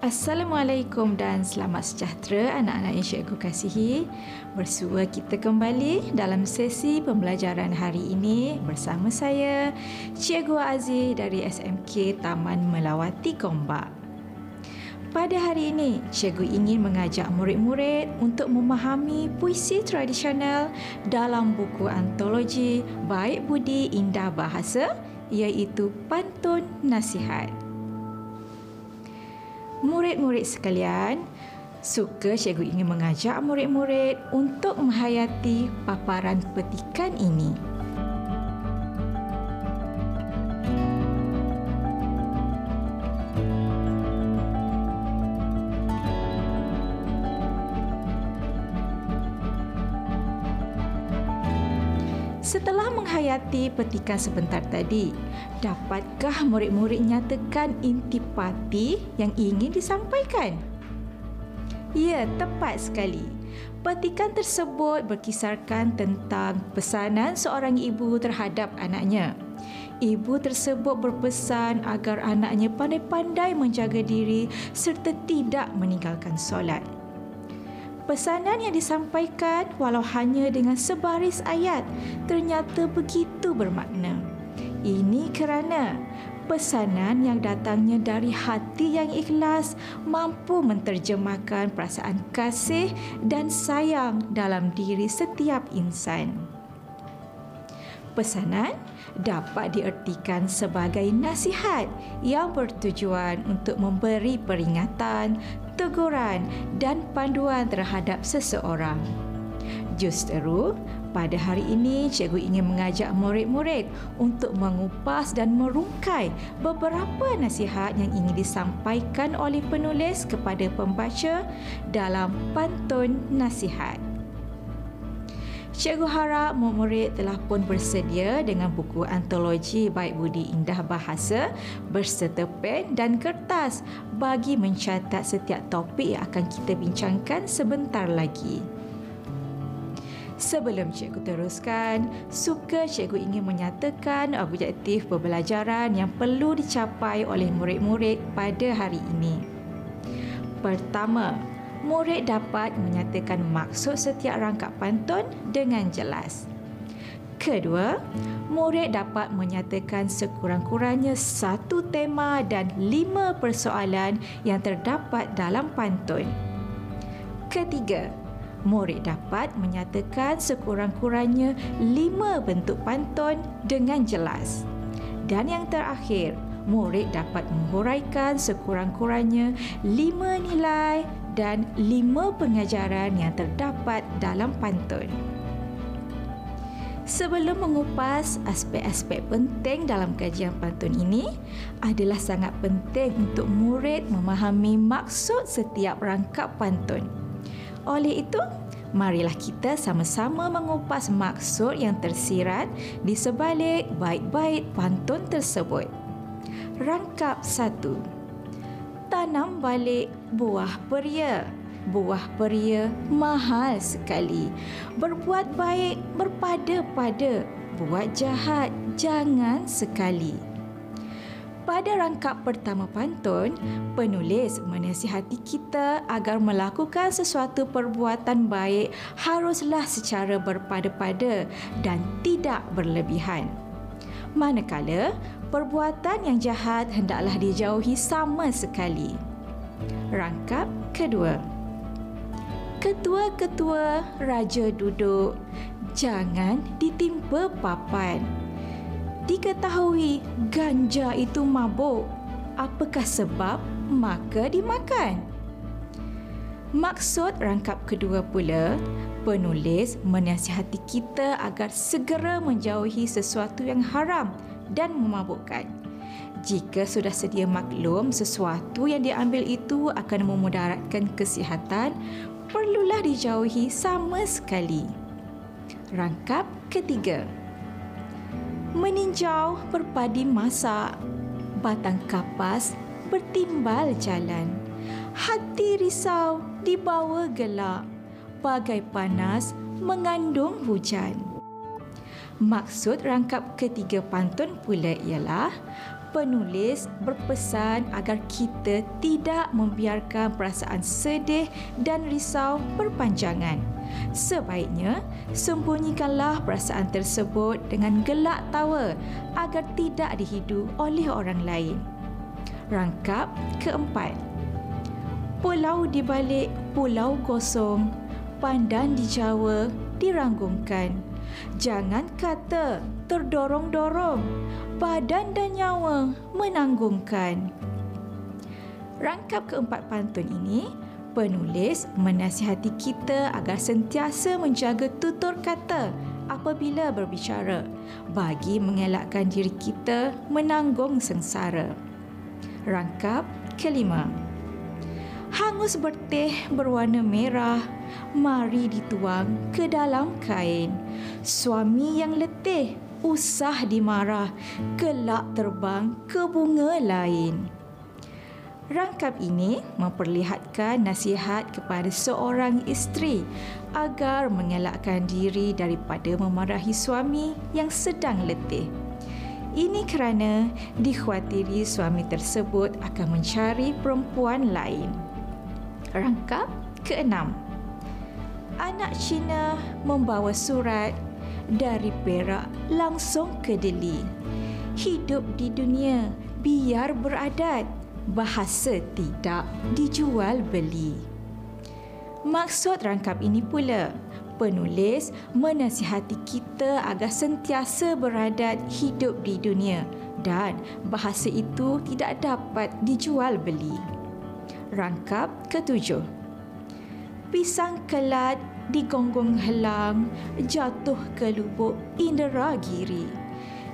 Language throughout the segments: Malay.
Assalamualaikum dan selamat sejahtera anak-anak yang cikgu kasihi. Bersua kita kembali dalam sesi pembelajaran hari ini bersama saya, Cikgu Aziz dari SMK Taman Melawati Gombak. Pada hari ini, cikgu ingin mengajak murid-murid untuk memahami puisi tradisional dalam buku antologi Baik Budi Indah Bahasa iaitu Pantun Nasihat. Murid-murid sekalian, suka cikgu ingin mengajak murid-murid untuk menghayati paparan petikan ini. Setelah menghayati petikan sebentar tadi, dapatkah murid-murid nyatakan intipati yang ingin disampaikan? Ya, tepat sekali. Petikan tersebut berkisarkan tentang pesanan seorang ibu terhadap anaknya. Ibu tersebut berpesan agar anaknya pandai-pandai menjaga diri serta tidak meninggalkan solat. Pesanan yang disampaikan walau hanya dengan sebaris ayat ternyata begitu bermakna. Ini kerana pesanan yang datangnya dari hati yang ikhlas mampu menterjemahkan perasaan kasih dan sayang dalam diri setiap insan. Pesanan dapat diertikan sebagai nasihat yang bertujuan untuk memberi peringatan, teguran dan panduan terhadap seseorang. Justeru, pada hari ini cikgu ingin mengajak murid-murid untuk mengupas dan merungkai beberapa nasihat yang ingin disampaikan oleh penulis kepada pembaca dalam pantun nasihat. Cikgu harap murid telah pun bersedia dengan buku antologi Baik Budi Indah Bahasa berserta pen dan kertas bagi mencatat setiap topik yang akan kita bincangkan sebentar lagi. Sebelum cikgu teruskan, suka cikgu ingin menyatakan objektif pembelajaran yang perlu dicapai oleh murid-murid pada hari ini. Pertama, murid dapat menyatakan maksud setiap rangkap pantun dengan jelas. Kedua, murid dapat menyatakan sekurang-kurangnya satu tema dan lima persoalan yang terdapat dalam pantun. Ketiga, murid dapat menyatakan sekurang-kurangnya lima bentuk pantun dengan jelas. Dan yang terakhir, murid dapat menghuraikan sekurang-kurangnya lima nilai dan lima pengajaran yang terdapat dalam pantun. Sebelum mengupas aspek-aspek penting dalam kajian pantun ini, adalah sangat penting untuk murid memahami maksud setiap rangkap pantun. Oleh itu, marilah kita sama-sama mengupas maksud yang tersirat di sebalik baik-baik pantun tersebut. Rangkap satu. Tanam balik buah peria. Buah peria mahal sekali. Berbuat baik berpada-pada. Buat jahat jangan sekali. Pada rangkap pertama pantun, penulis menasihati kita agar melakukan sesuatu perbuatan baik haruslah secara berpada-pada dan tidak berlebihan. Manakala perbuatan yang jahat hendaklah dijauhi sama sekali. Rangkap kedua. Ketua-ketua raja duduk, jangan ditimpa papan. Diketahui ganja itu mabuk, apakah sebab maka dimakan? Maksud rangkap kedua pula, penulis menasihati kita agar segera menjauhi sesuatu yang haram dan memabukkan. Jika sudah sedia maklum sesuatu yang diambil itu akan memudaratkan kesihatan, perlulah dijauhi sama sekali. Rangkap ketiga. Meninjau berpadi masak, batang kapas bertimbal jalan. Hati risau dibawa gelak, bagai panas mengandung hujan. Maksud rangkap ketiga pantun pula ialah penulis berpesan agar kita tidak membiarkan perasaan sedih dan risau berpanjangan. Sebaiknya, sembunyikanlah perasaan tersebut dengan gelak tawa agar tidak dihidu oleh orang lain. Rangkap keempat. Pulau di balik pulau kosong, pandan di Jawa diranggungkan. Jangan kata terdorong-dorong, badan dan nyawa menanggungkan. Rangkap keempat pantun ini, penulis menasihati kita agar sentiasa menjaga tutur kata apabila berbicara bagi mengelakkan diri kita menanggung sengsara. Rangkap kelima. Hangus berteh berwarna merah, mari dituang ke dalam kain. Suami yang letih usah dimarah, kelak terbang ke bunga lain. Rangkap ini memperlihatkan nasihat kepada seorang isteri agar mengelakkan diri daripada memarahi suami yang sedang letih. Ini kerana dikhawatiri suami tersebut akan mencari perempuan lain. Rangkap keenam. Anak Cina membawa surat dari Perak langsung ke Delhi. Hidup di dunia biar beradat, bahasa tidak dijual beli. Maksud rangkap ini pula, penulis menasihati kita agar sentiasa beradat hidup di dunia dan bahasa itu tidak dapat dijual beli. Rangkap ketujuh. Pisang kelat digonggong helang jatuh ke lubuk indera giri.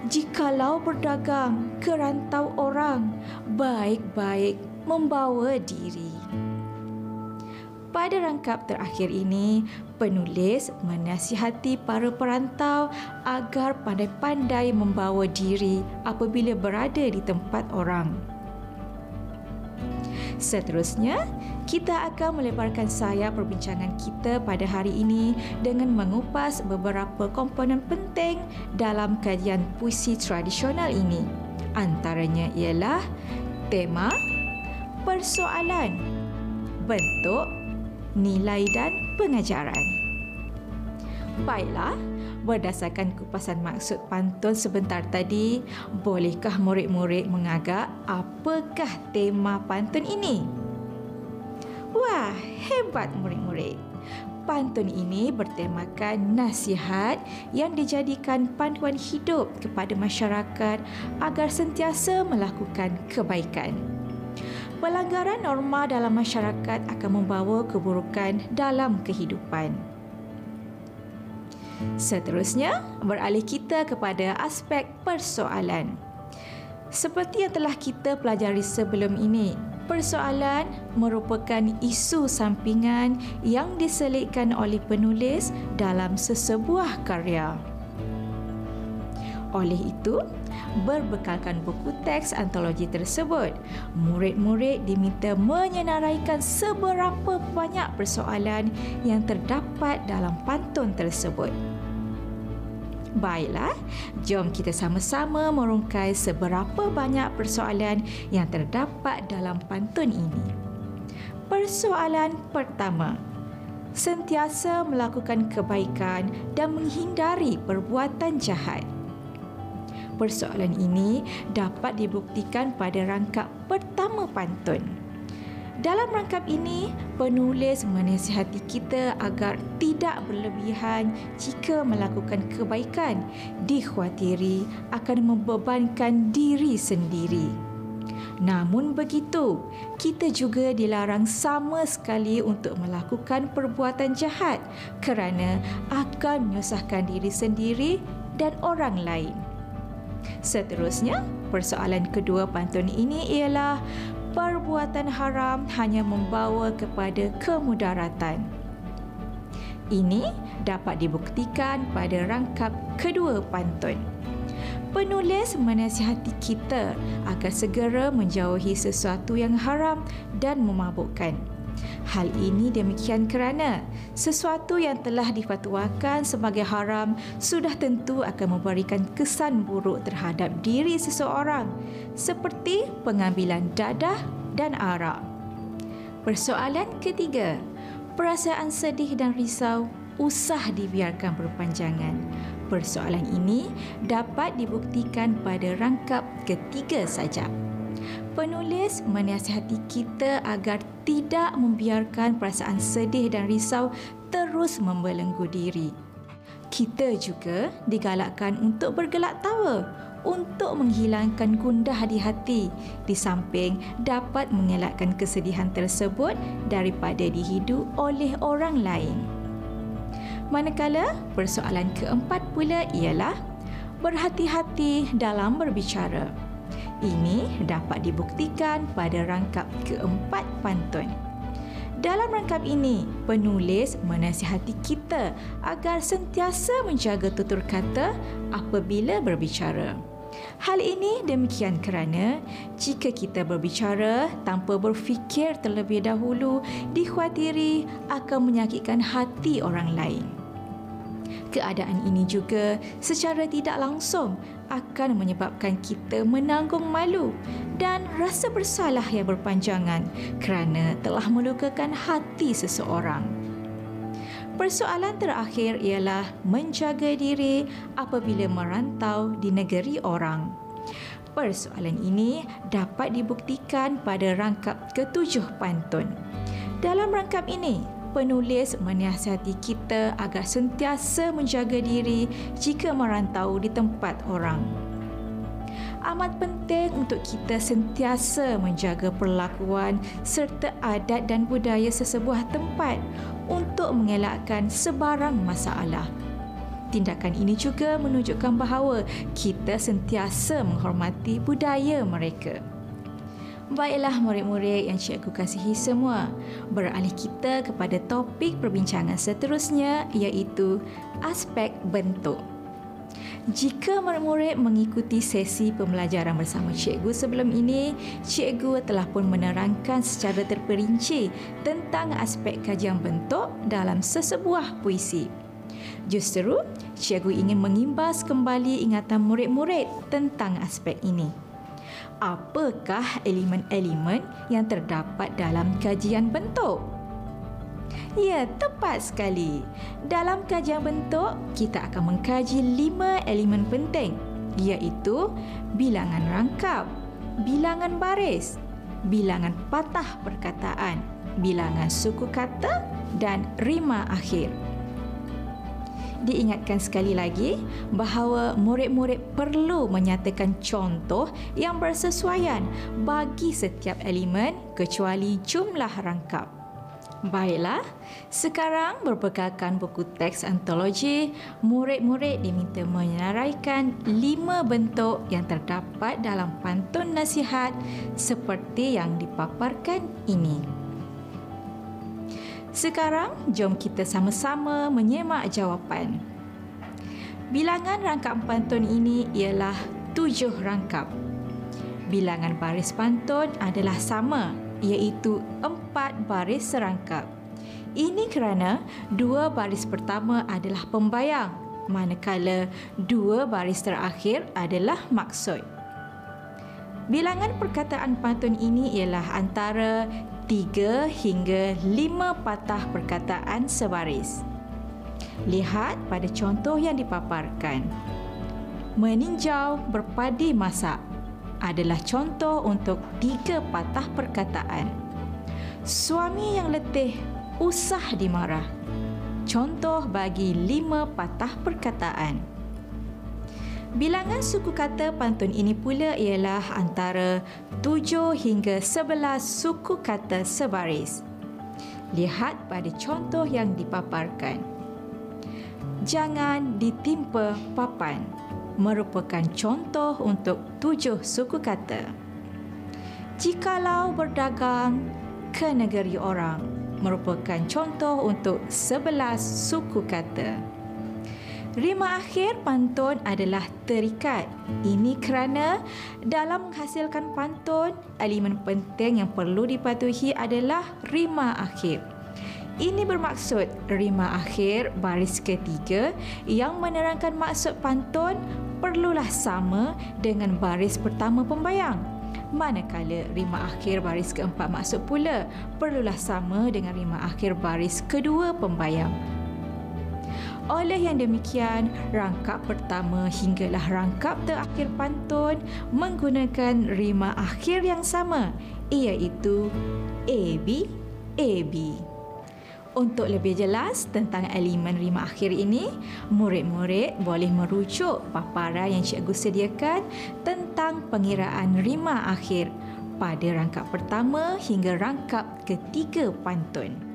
Jikalau berdagang ke rantau orang, baik-baik membawa diri. Pada rangkap terakhir ini, penulis menasihati para perantau agar pandai-pandai membawa diri apabila berada di tempat orang. Seterusnya, kita akan melebarkan sayap perbincangan kita pada hari ini dengan mengupas beberapa komponen penting dalam kajian puisi tradisional ini. Antaranya ialah tema, persoalan, bentuk, nilai dan pengajaran. Baiklah, berdasarkan kupasan maksud pantun sebentar tadi, bolehkah murid-murid mengagak apakah tema pantun ini? Wah, hebat murid-murid. Pantun ini bertemakan nasihat yang dijadikan panduan hidup kepada masyarakat agar sentiasa melakukan kebaikan. Pelanggaran norma dalam masyarakat akan membawa keburukan dalam kehidupan. Seterusnya, beralih kita kepada aspek persoalan. Seperti yang telah kita pelajari sebelum ini, persoalan merupakan isu sampingan yang diselitkan oleh penulis dalam sesebuah karya. Oleh itu, berbekalkan buku teks antologi tersebut, murid-murid diminta menyenaraikan seberapa banyak persoalan yang terdapat dalam pantun tersebut. Baiklah, jom kita sama-sama merungkai seberapa banyak persoalan yang terdapat dalam pantun ini. Persoalan pertama, sentiasa melakukan kebaikan dan menghindari perbuatan jahat. Persoalan ini dapat dibuktikan pada rangkap pertama pantun. Dalam rangkap ini, penulis menasihati kita agar tidak berlebihan jika melakukan kebaikan dikhawatiri akan membebankan diri sendiri. Namun begitu, kita juga dilarang sama sekali untuk melakukan perbuatan jahat kerana akan menyusahkan diri sendiri dan orang lain. Seterusnya, persoalan kedua pantun ini ialah perbuatan haram hanya membawa kepada kemudaratan. Ini dapat dibuktikan pada rangkap kedua pantun. Penulis menasihati kita agar segera menjauhi sesuatu yang haram dan memabukkan. Hal ini demikian kerana sesuatu yang telah difatwakan sebagai haram sudah tentu akan memberikan kesan buruk terhadap diri seseorang seperti pengambilan dadah dan arak. Persoalan ketiga, perasaan sedih dan risau usah dibiarkan berpanjangan. Persoalan ini dapat dibuktikan pada rangkap ketiga saja penulis menasihati kita agar tidak membiarkan perasaan sedih dan risau terus membelenggu diri. Kita juga digalakkan untuk bergelak tawa untuk menghilangkan gundah di hati di samping dapat mengelakkan kesedihan tersebut daripada dihidu oleh orang lain. Manakala persoalan keempat pula ialah berhati-hati dalam berbicara. Ini dapat dibuktikan pada rangkap keempat pantun. Dalam rangkap ini, penulis menasihati kita agar sentiasa menjaga tutur kata apabila berbicara. Hal ini demikian kerana jika kita berbicara tanpa berfikir terlebih dahulu dikhawatiri akan menyakitkan hati orang lain. Keadaan ini juga secara tidak langsung akan menyebabkan kita menanggung malu dan rasa bersalah yang berpanjangan kerana telah melukakan hati seseorang. Persoalan terakhir ialah menjaga diri apabila merantau di negeri orang. Persoalan ini dapat dibuktikan pada rangkap ketujuh pantun. Dalam rangkap ini, penulis menyiasati kita agar sentiasa menjaga diri jika merantau di tempat orang. Amat penting untuk kita sentiasa menjaga perlakuan serta adat dan budaya sesebuah tempat untuk mengelakkan sebarang masalah. Tindakan ini juga menunjukkan bahawa kita sentiasa menghormati budaya mereka. Baiklah murid-murid yang cikgu kasihi semua. Beralih kita kepada topik perbincangan seterusnya iaitu aspek bentuk. Jika murid-murid mengikuti sesi pembelajaran bersama cikgu sebelum ini, cikgu telah pun menerangkan secara terperinci tentang aspek kajian bentuk dalam sesebuah puisi. Justeru, cikgu ingin mengimbas kembali ingatan murid-murid tentang aspek ini apakah elemen-elemen yang terdapat dalam kajian bentuk? Ya, tepat sekali. Dalam kajian bentuk, kita akan mengkaji lima elemen penting iaitu bilangan rangkap, bilangan baris, bilangan patah perkataan, bilangan suku kata dan rima akhir diingatkan sekali lagi bahawa murid-murid perlu menyatakan contoh yang bersesuaian bagi setiap elemen kecuali jumlah rangkap. Baiklah, sekarang berbekalkan buku teks antologi, murid-murid diminta menyenaraikan lima bentuk yang terdapat dalam pantun nasihat seperti yang dipaparkan ini. Sekarang, jom kita sama-sama menyemak jawapan. Bilangan rangkap pantun ini ialah tujuh rangkap. Bilangan baris pantun adalah sama, iaitu empat baris serangkap. Ini kerana dua baris pertama adalah pembayang, manakala dua baris terakhir adalah maksud. Bilangan perkataan pantun ini ialah antara tiga hingga lima patah perkataan sebaris. Lihat pada contoh yang dipaparkan. Meninjau berpadi masak adalah contoh untuk tiga patah perkataan. Suami yang letih usah dimarah. Contoh bagi lima patah perkataan. Bilangan suku kata pantun ini pula ialah antara 7 hingga 11 suku kata sebaris. Lihat pada contoh yang dipaparkan. Jangan ditimpa papan merupakan contoh untuk tujuh suku kata. Jikalau berdagang ke negeri orang merupakan contoh untuk sebelas suku kata Rima akhir pantun adalah terikat. Ini kerana dalam menghasilkan pantun, elemen penting yang perlu dipatuhi adalah rima akhir. Ini bermaksud rima akhir baris ketiga yang menerangkan maksud pantun perlulah sama dengan baris pertama pembayang. Manakala rima akhir baris keempat maksud pula perlulah sama dengan rima akhir baris kedua pembayang. Oleh yang demikian, rangkap pertama hinggalah rangkap terakhir pantun menggunakan rima akhir yang sama iaitu AB, AB. Untuk lebih jelas tentang elemen rima akhir ini, murid-murid boleh merujuk paparan yang cikgu sediakan tentang pengiraan rima akhir pada rangkap pertama hingga rangkap ketiga pantun.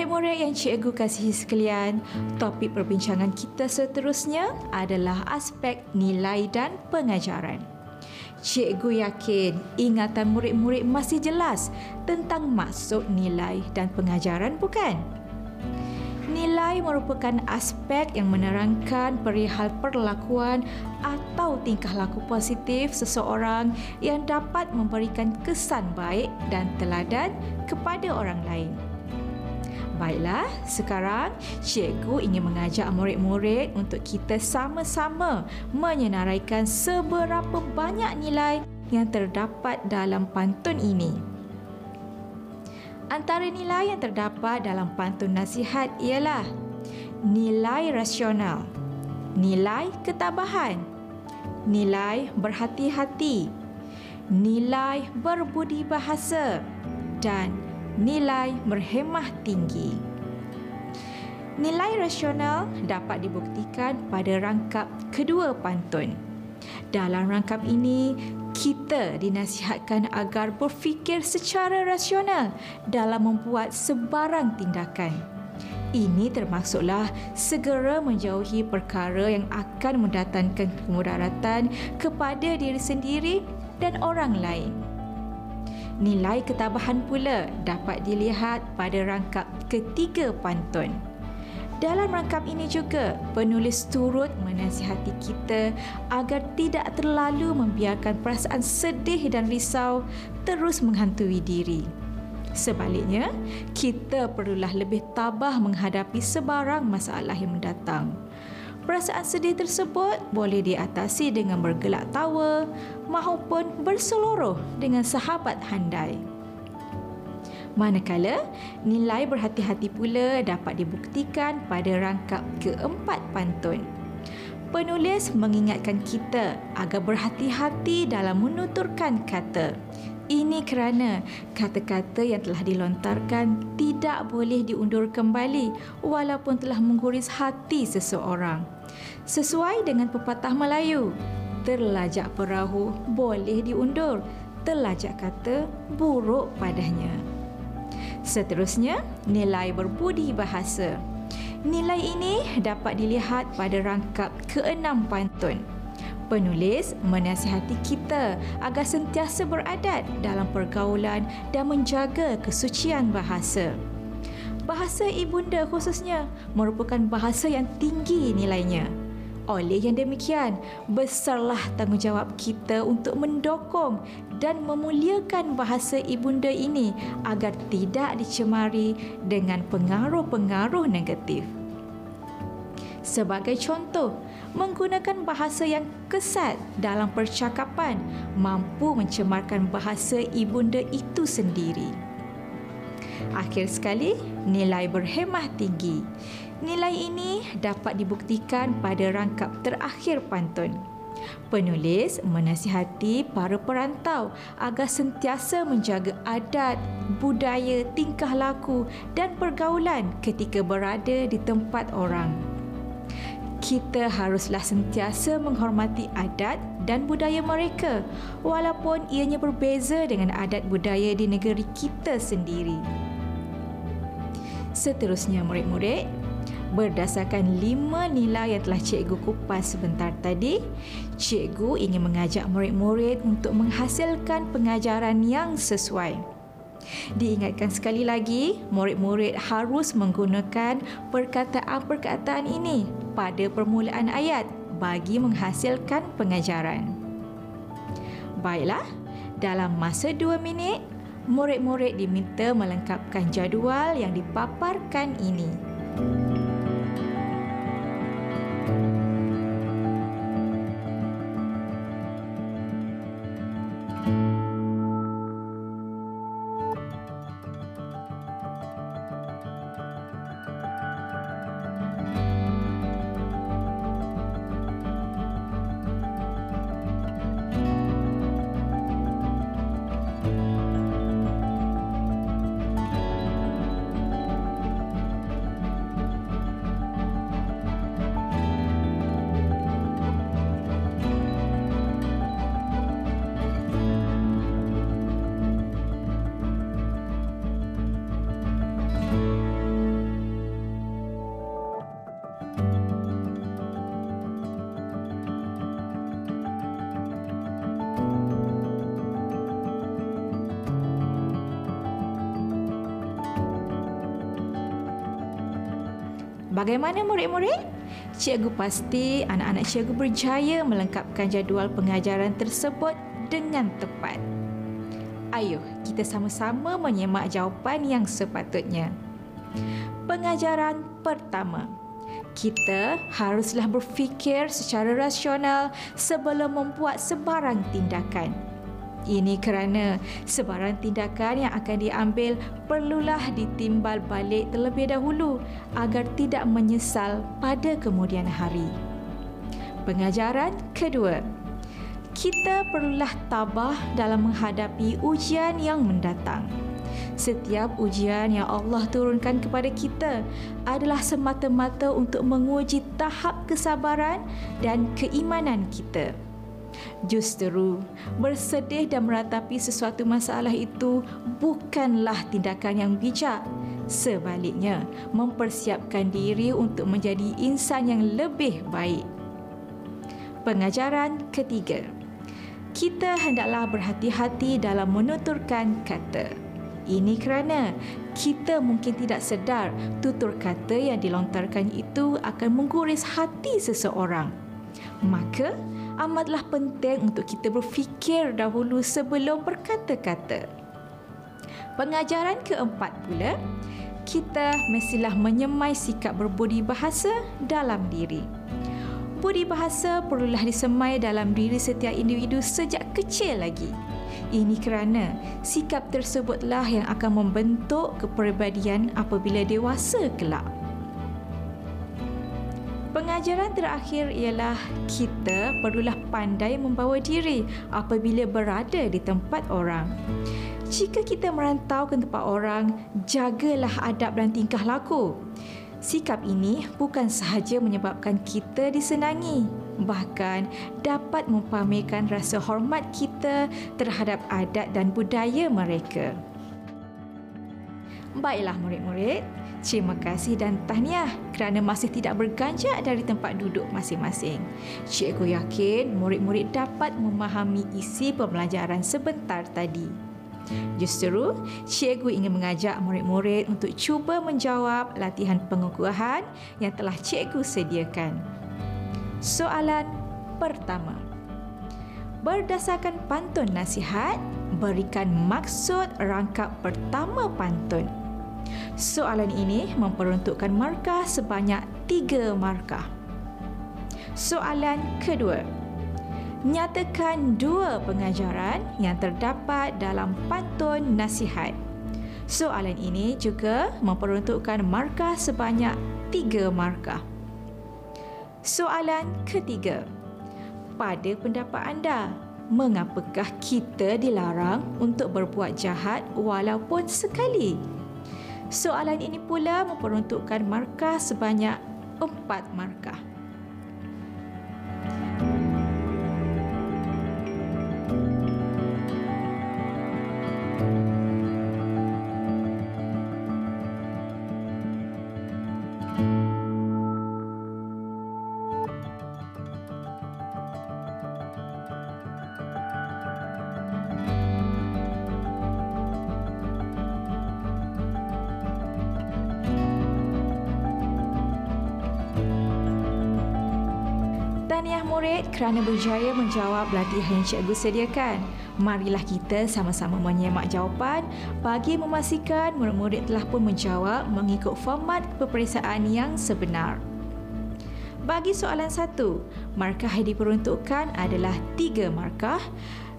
Murid-murid yang cikgu kasihi sekalian, topik perbincangan kita seterusnya adalah aspek nilai dan pengajaran. Cikgu yakin ingatan murid-murid masih jelas tentang maksud nilai dan pengajaran bukan? Nilai merupakan aspek yang menerangkan perihal perlakuan atau tingkah laku positif seseorang yang dapat memberikan kesan baik dan teladan kepada orang lain. Baiklah, sekarang cikgu ingin mengajak murid-murid untuk kita sama-sama menyenaraikan seberapa banyak nilai yang terdapat dalam pantun ini. Antara nilai yang terdapat dalam pantun nasihat ialah nilai rasional, nilai ketabahan, nilai berhati-hati, nilai berbudi bahasa dan nilai berhemah tinggi. Nilai rasional dapat dibuktikan pada rangkap kedua pantun. Dalam rangkap ini, kita dinasihatkan agar berfikir secara rasional dalam membuat sebarang tindakan. Ini termasuklah segera menjauhi perkara yang akan mendatangkan kemudaratan kepada diri sendiri dan orang lain. Nilai ketabahan pula dapat dilihat pada rangkap ketiga pantun. Dalam rangkap ini juga, penulis turut menasihati kita agar tidak terlalu membiarkan perasaan sedih dan risau terus menghantui diri. Sebaliknya, kita perlulah lebih tabah menghadapi sebarang masalah yang mendatang. Perasaan sedih tersebut boleh diatasi dengan bergelak tawa maupun berseluruh dengan sahabat handai. Manakala nilai berhati-hati pula dapat dibuktikan pada rangkap keempat pantun. Penulis mengingatkan kita agar berhati-hati dalam menuturkan kata. Ini kerana kata-kata yang telah dilontarkan tidak boleh diundur kembali walaupun telah mengguris hati seseorang. Sesuai dengan pepatah Melayu, terlajak perahu boleh diundur, terlajak kata buruk padanya. Seterusnya, nilai berbudi bahasa. Nilai ini dapat dilihat pada rangkap keenam pantun. Penulis menasihati kita agar sentiasa beradat dalam pergaulan dan menjaga kesucian bahasa. Bahasa ibunda khususnya merupakan bahasa yang tinggi nilainya. Oleh yang demikian, besarlah tanggungjawab kita untuk mendokong dan memuliakan bahasa ibunda ini agar tidak dicemari dengan pengaruh-pengaruh negatif. Sebagai contoh, menggunakan bahasa yang kesat dalam percakapan mampu mencemarkan bahasa ibunda itu sendiri. Akhir sekali, nilai berhemah tinggi. Nilai ini dapat dibuktikan pada rangkap terakhir pantun. Penulis menasihati para perantau agar sentiasa menjaga adat, budaya, tingkah laku dan pergaulan ketika berada di tempat orang. Kita haruslah sentiasa menghormati adat dan budaya mereka walaupun ianya berbeza dengan adat budaya di negeri kita sendiri. Seterusnya murid-murid, Berdasarkan lima nilai yang telah cikgu kupas sebentar tadi, cikgu ingin mengajak murid-murid untuk menghasilkan pengajaran yang sesuai. Diingatkan sekali lagi, murid-murid harus menggunakan perkataan-perkataan ini pada permulaan ayat bagi menghasilkan pengajaran. Baiklah, dalam masa dua minit, murid-murid diminta melengkapkan jadual yang dipaparkan ini. Bagaimana murid-murid? Cikgu pasti anak-anak cikgu berjaya melengkapkan jadual pengajaran tersebut dengan tepat. Ayuh, kita sama-sama menyemak jawapan yang sepatutnya. Pengajaran pertama. Kita haruslah berfikir secara rasional sebelum membuat sebarang tindakan. Ini kerana sebarang tindakan yang akan diambil perlulah ditimbal balik terlebih dahulu agar tidak menyesal pada kemudian hari. Pengajaran kedua. Kita perlulah tabah dalam menghadapi ujian yang mendatang. Setiap ujian yang Allah turunkan kepada kita adalah semata-mata untuk menguji tahap kesabaran dan keimanan kita. Justeru, bersedih dan meratapi sesuatu masalah itu bukanlah tindakan yang bijak. Sebaliknya, mempersiapkan diri untuk menjadi insan yang lebih baik. Pengajaran ketiga. Kita hendaklah berhati-hati dalam menuturkan kata. Ini kerana kita mungkin tidak sedar tutur kata yang dilontarkan itu akan mengguris hati seseorang. Maka, amatlah penting untuk kita berfikir dahulu sebelum berkata-kata. Pengajaran keempat pula, kita mestilah menyemai sikap berbudi bahasa dalam diri. Budi bahasa perlulah disemai dalam diri setiap individu sejak kecil lagi. Ini kerana sikap tersebutlah yang akan membentuk kepribadian apabila dewasa kelak. Pengajaran terakhir ialah kita perlulah pandai membawa diri apabila berada di tempat orang. Jika kita merantau ke tempat orang, jagalah adab dan tingkah laku. Sikap ini bukan sahaja menyebabkan kita disenangi, bahkan dapat mempamerkan rasa hormat kita terhadap adat dan budaya mereka. Baiklah murid-murid, Terima kasih dan tahniah kerana masih tidak berganjak dari tempat duduk masing-masing. Cikgu yakin murid-murid dapat memahami isi pembelajaran sebentar tadi. Justeru, cikgu ingin mengajak murid-murid untuk cuba menjawab latihan pengukuhan yang telah cikgu sediakan. Soalan pertama. Berdasarkan pantun nasihat, berikan maksud rangkap pertama pantun. Soalan ini memperuntukkan markah sebanyak tiga markah. Soalan kedua. Nyatakan dua pengajaran yang terdapat dalam pantun nasihat. Soalan ini juga memperuntukkan markah sebanyak tiga markah. Soalan ketiga. Pada pendapat anda, mengapakah kita dilarang untuk berbuat jahat walaupun sekali? Soalan ini pula memperuntukkan markah sebanyak empat markah. Murid-murid kerana berjaya menjawab latihan yang cikgu sediakan. Marilah kita sama-sama menyemak jawapan bagi memastikan murid-murid telah pun menjawab mengikut format peperiksaan yang sebenar. Bagi soalan satu, markah yang diperuntukkan adalah tiga markah.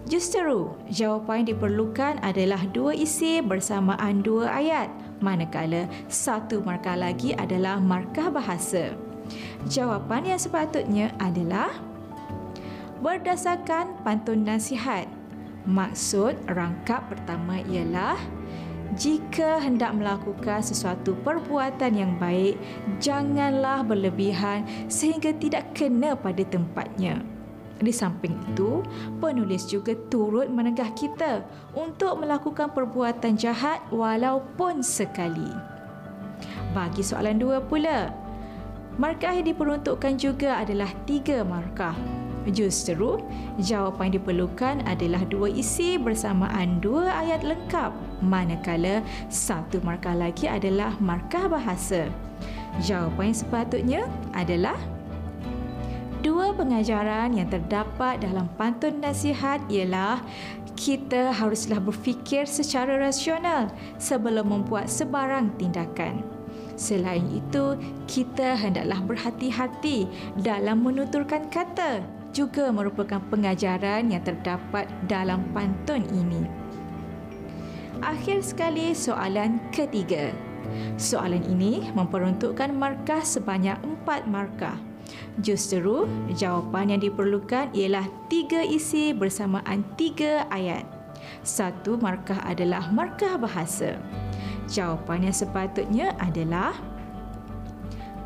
Justeru, jawapan yang diperlukan adalah dua isi bersamaan dua ayat, manakala satu markah lagi adalah markah bahasa. Jawapan yang sepatutnya adalah berdasarkan pantun nasihat. Maksud rangkap pertama ialah jika hendak melakukan sesuatu perbuatan yang baik, janganlah berlebihan sehingga tidak kena pada tempatnya. Di samping itu, penulis juga turut menegah kita untuk melakukan perbuatan jahat walaupun sekali. Bagi soalan dua pula, Markah yang diperuntukkan juga adalah tiga markah. Justru, jawapan yang diperlukan adalah dua isi bersamaan dua ayat lengkap, manakala satu markah lagi adalah markah bahasa. Jawapan yang sepatutnya adalah dua pengajaran yang terdapat dalam pantun nasihat ialah kita haruslah berfikir secara rasional sebelum membuat sebarang tindakan. Selain itu, kita hendaklah berhati-hati dalam menuturkan kata juga merupakan pengajaran yang terdapat dalam pantun ini. Akhir sekali soalan ketiga. Soalan ini memperuntukkan markah sebanyak empat markah. Justeru, jawapan yang diperlukan ialah tiga isi bersamaan tiga ayat. Satu markah adalah markah bahasa. Jawapan yang sepatutnya adalah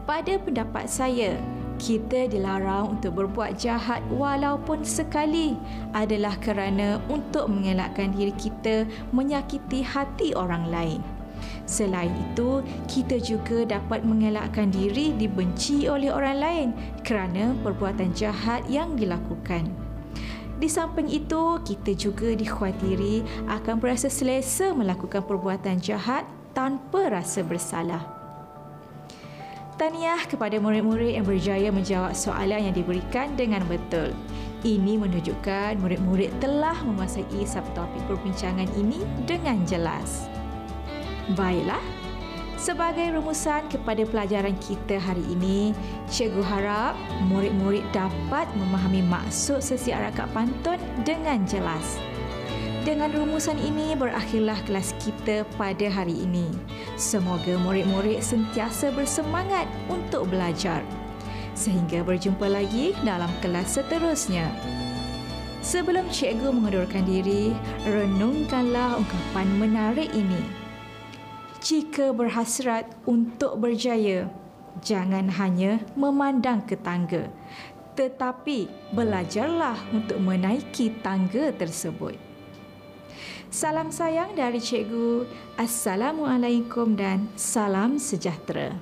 pada pendapat saya, kita dilarang untuk berbuat jahat walaupun sekali adalah kerana untuk mengelakkan diri kita menyakiti hati orang lain. Selain itu, kita juga dapat mengelakkan diri dibenci oleh orang lain kerana perbuatan jahat yang dilakukan. Di samping itu, kita juga dikhawatiri akan berasa selesa melakukan perbuatan jahat tanpa rasa bersalah. Tahniah kepada murid-murid yang berjaya menjawab soalan yang diberikan dengan betul. Ini menunjukkan murid-murid telah menguasai subtopik perbincangan ini dengan jelas. Baiklah, Sebagai rumusan kepada pelajaran kita hari ini, cikgu harap murid-murid dapat memahami maksud sesi arakak pantun dengan jelas. Dengan rumusan ini berakhirlah kelas kita pada hari ini. Semoga murid-murid sentiasa bersemangat untuk belajar. Sehingga berjumpa lagi dalam kelas seterusnya. Sebelum cikgu mengundurkan diri, renungkanlah ungkapan menarik ini jika berhasrat untuk berjaya, jangan hanya memandang ke tangga, tetapi belajarlah untuk menaiki tangga tersebut. Salam sayang dari cikgu. Assalamualaikum dan salam sejahtera.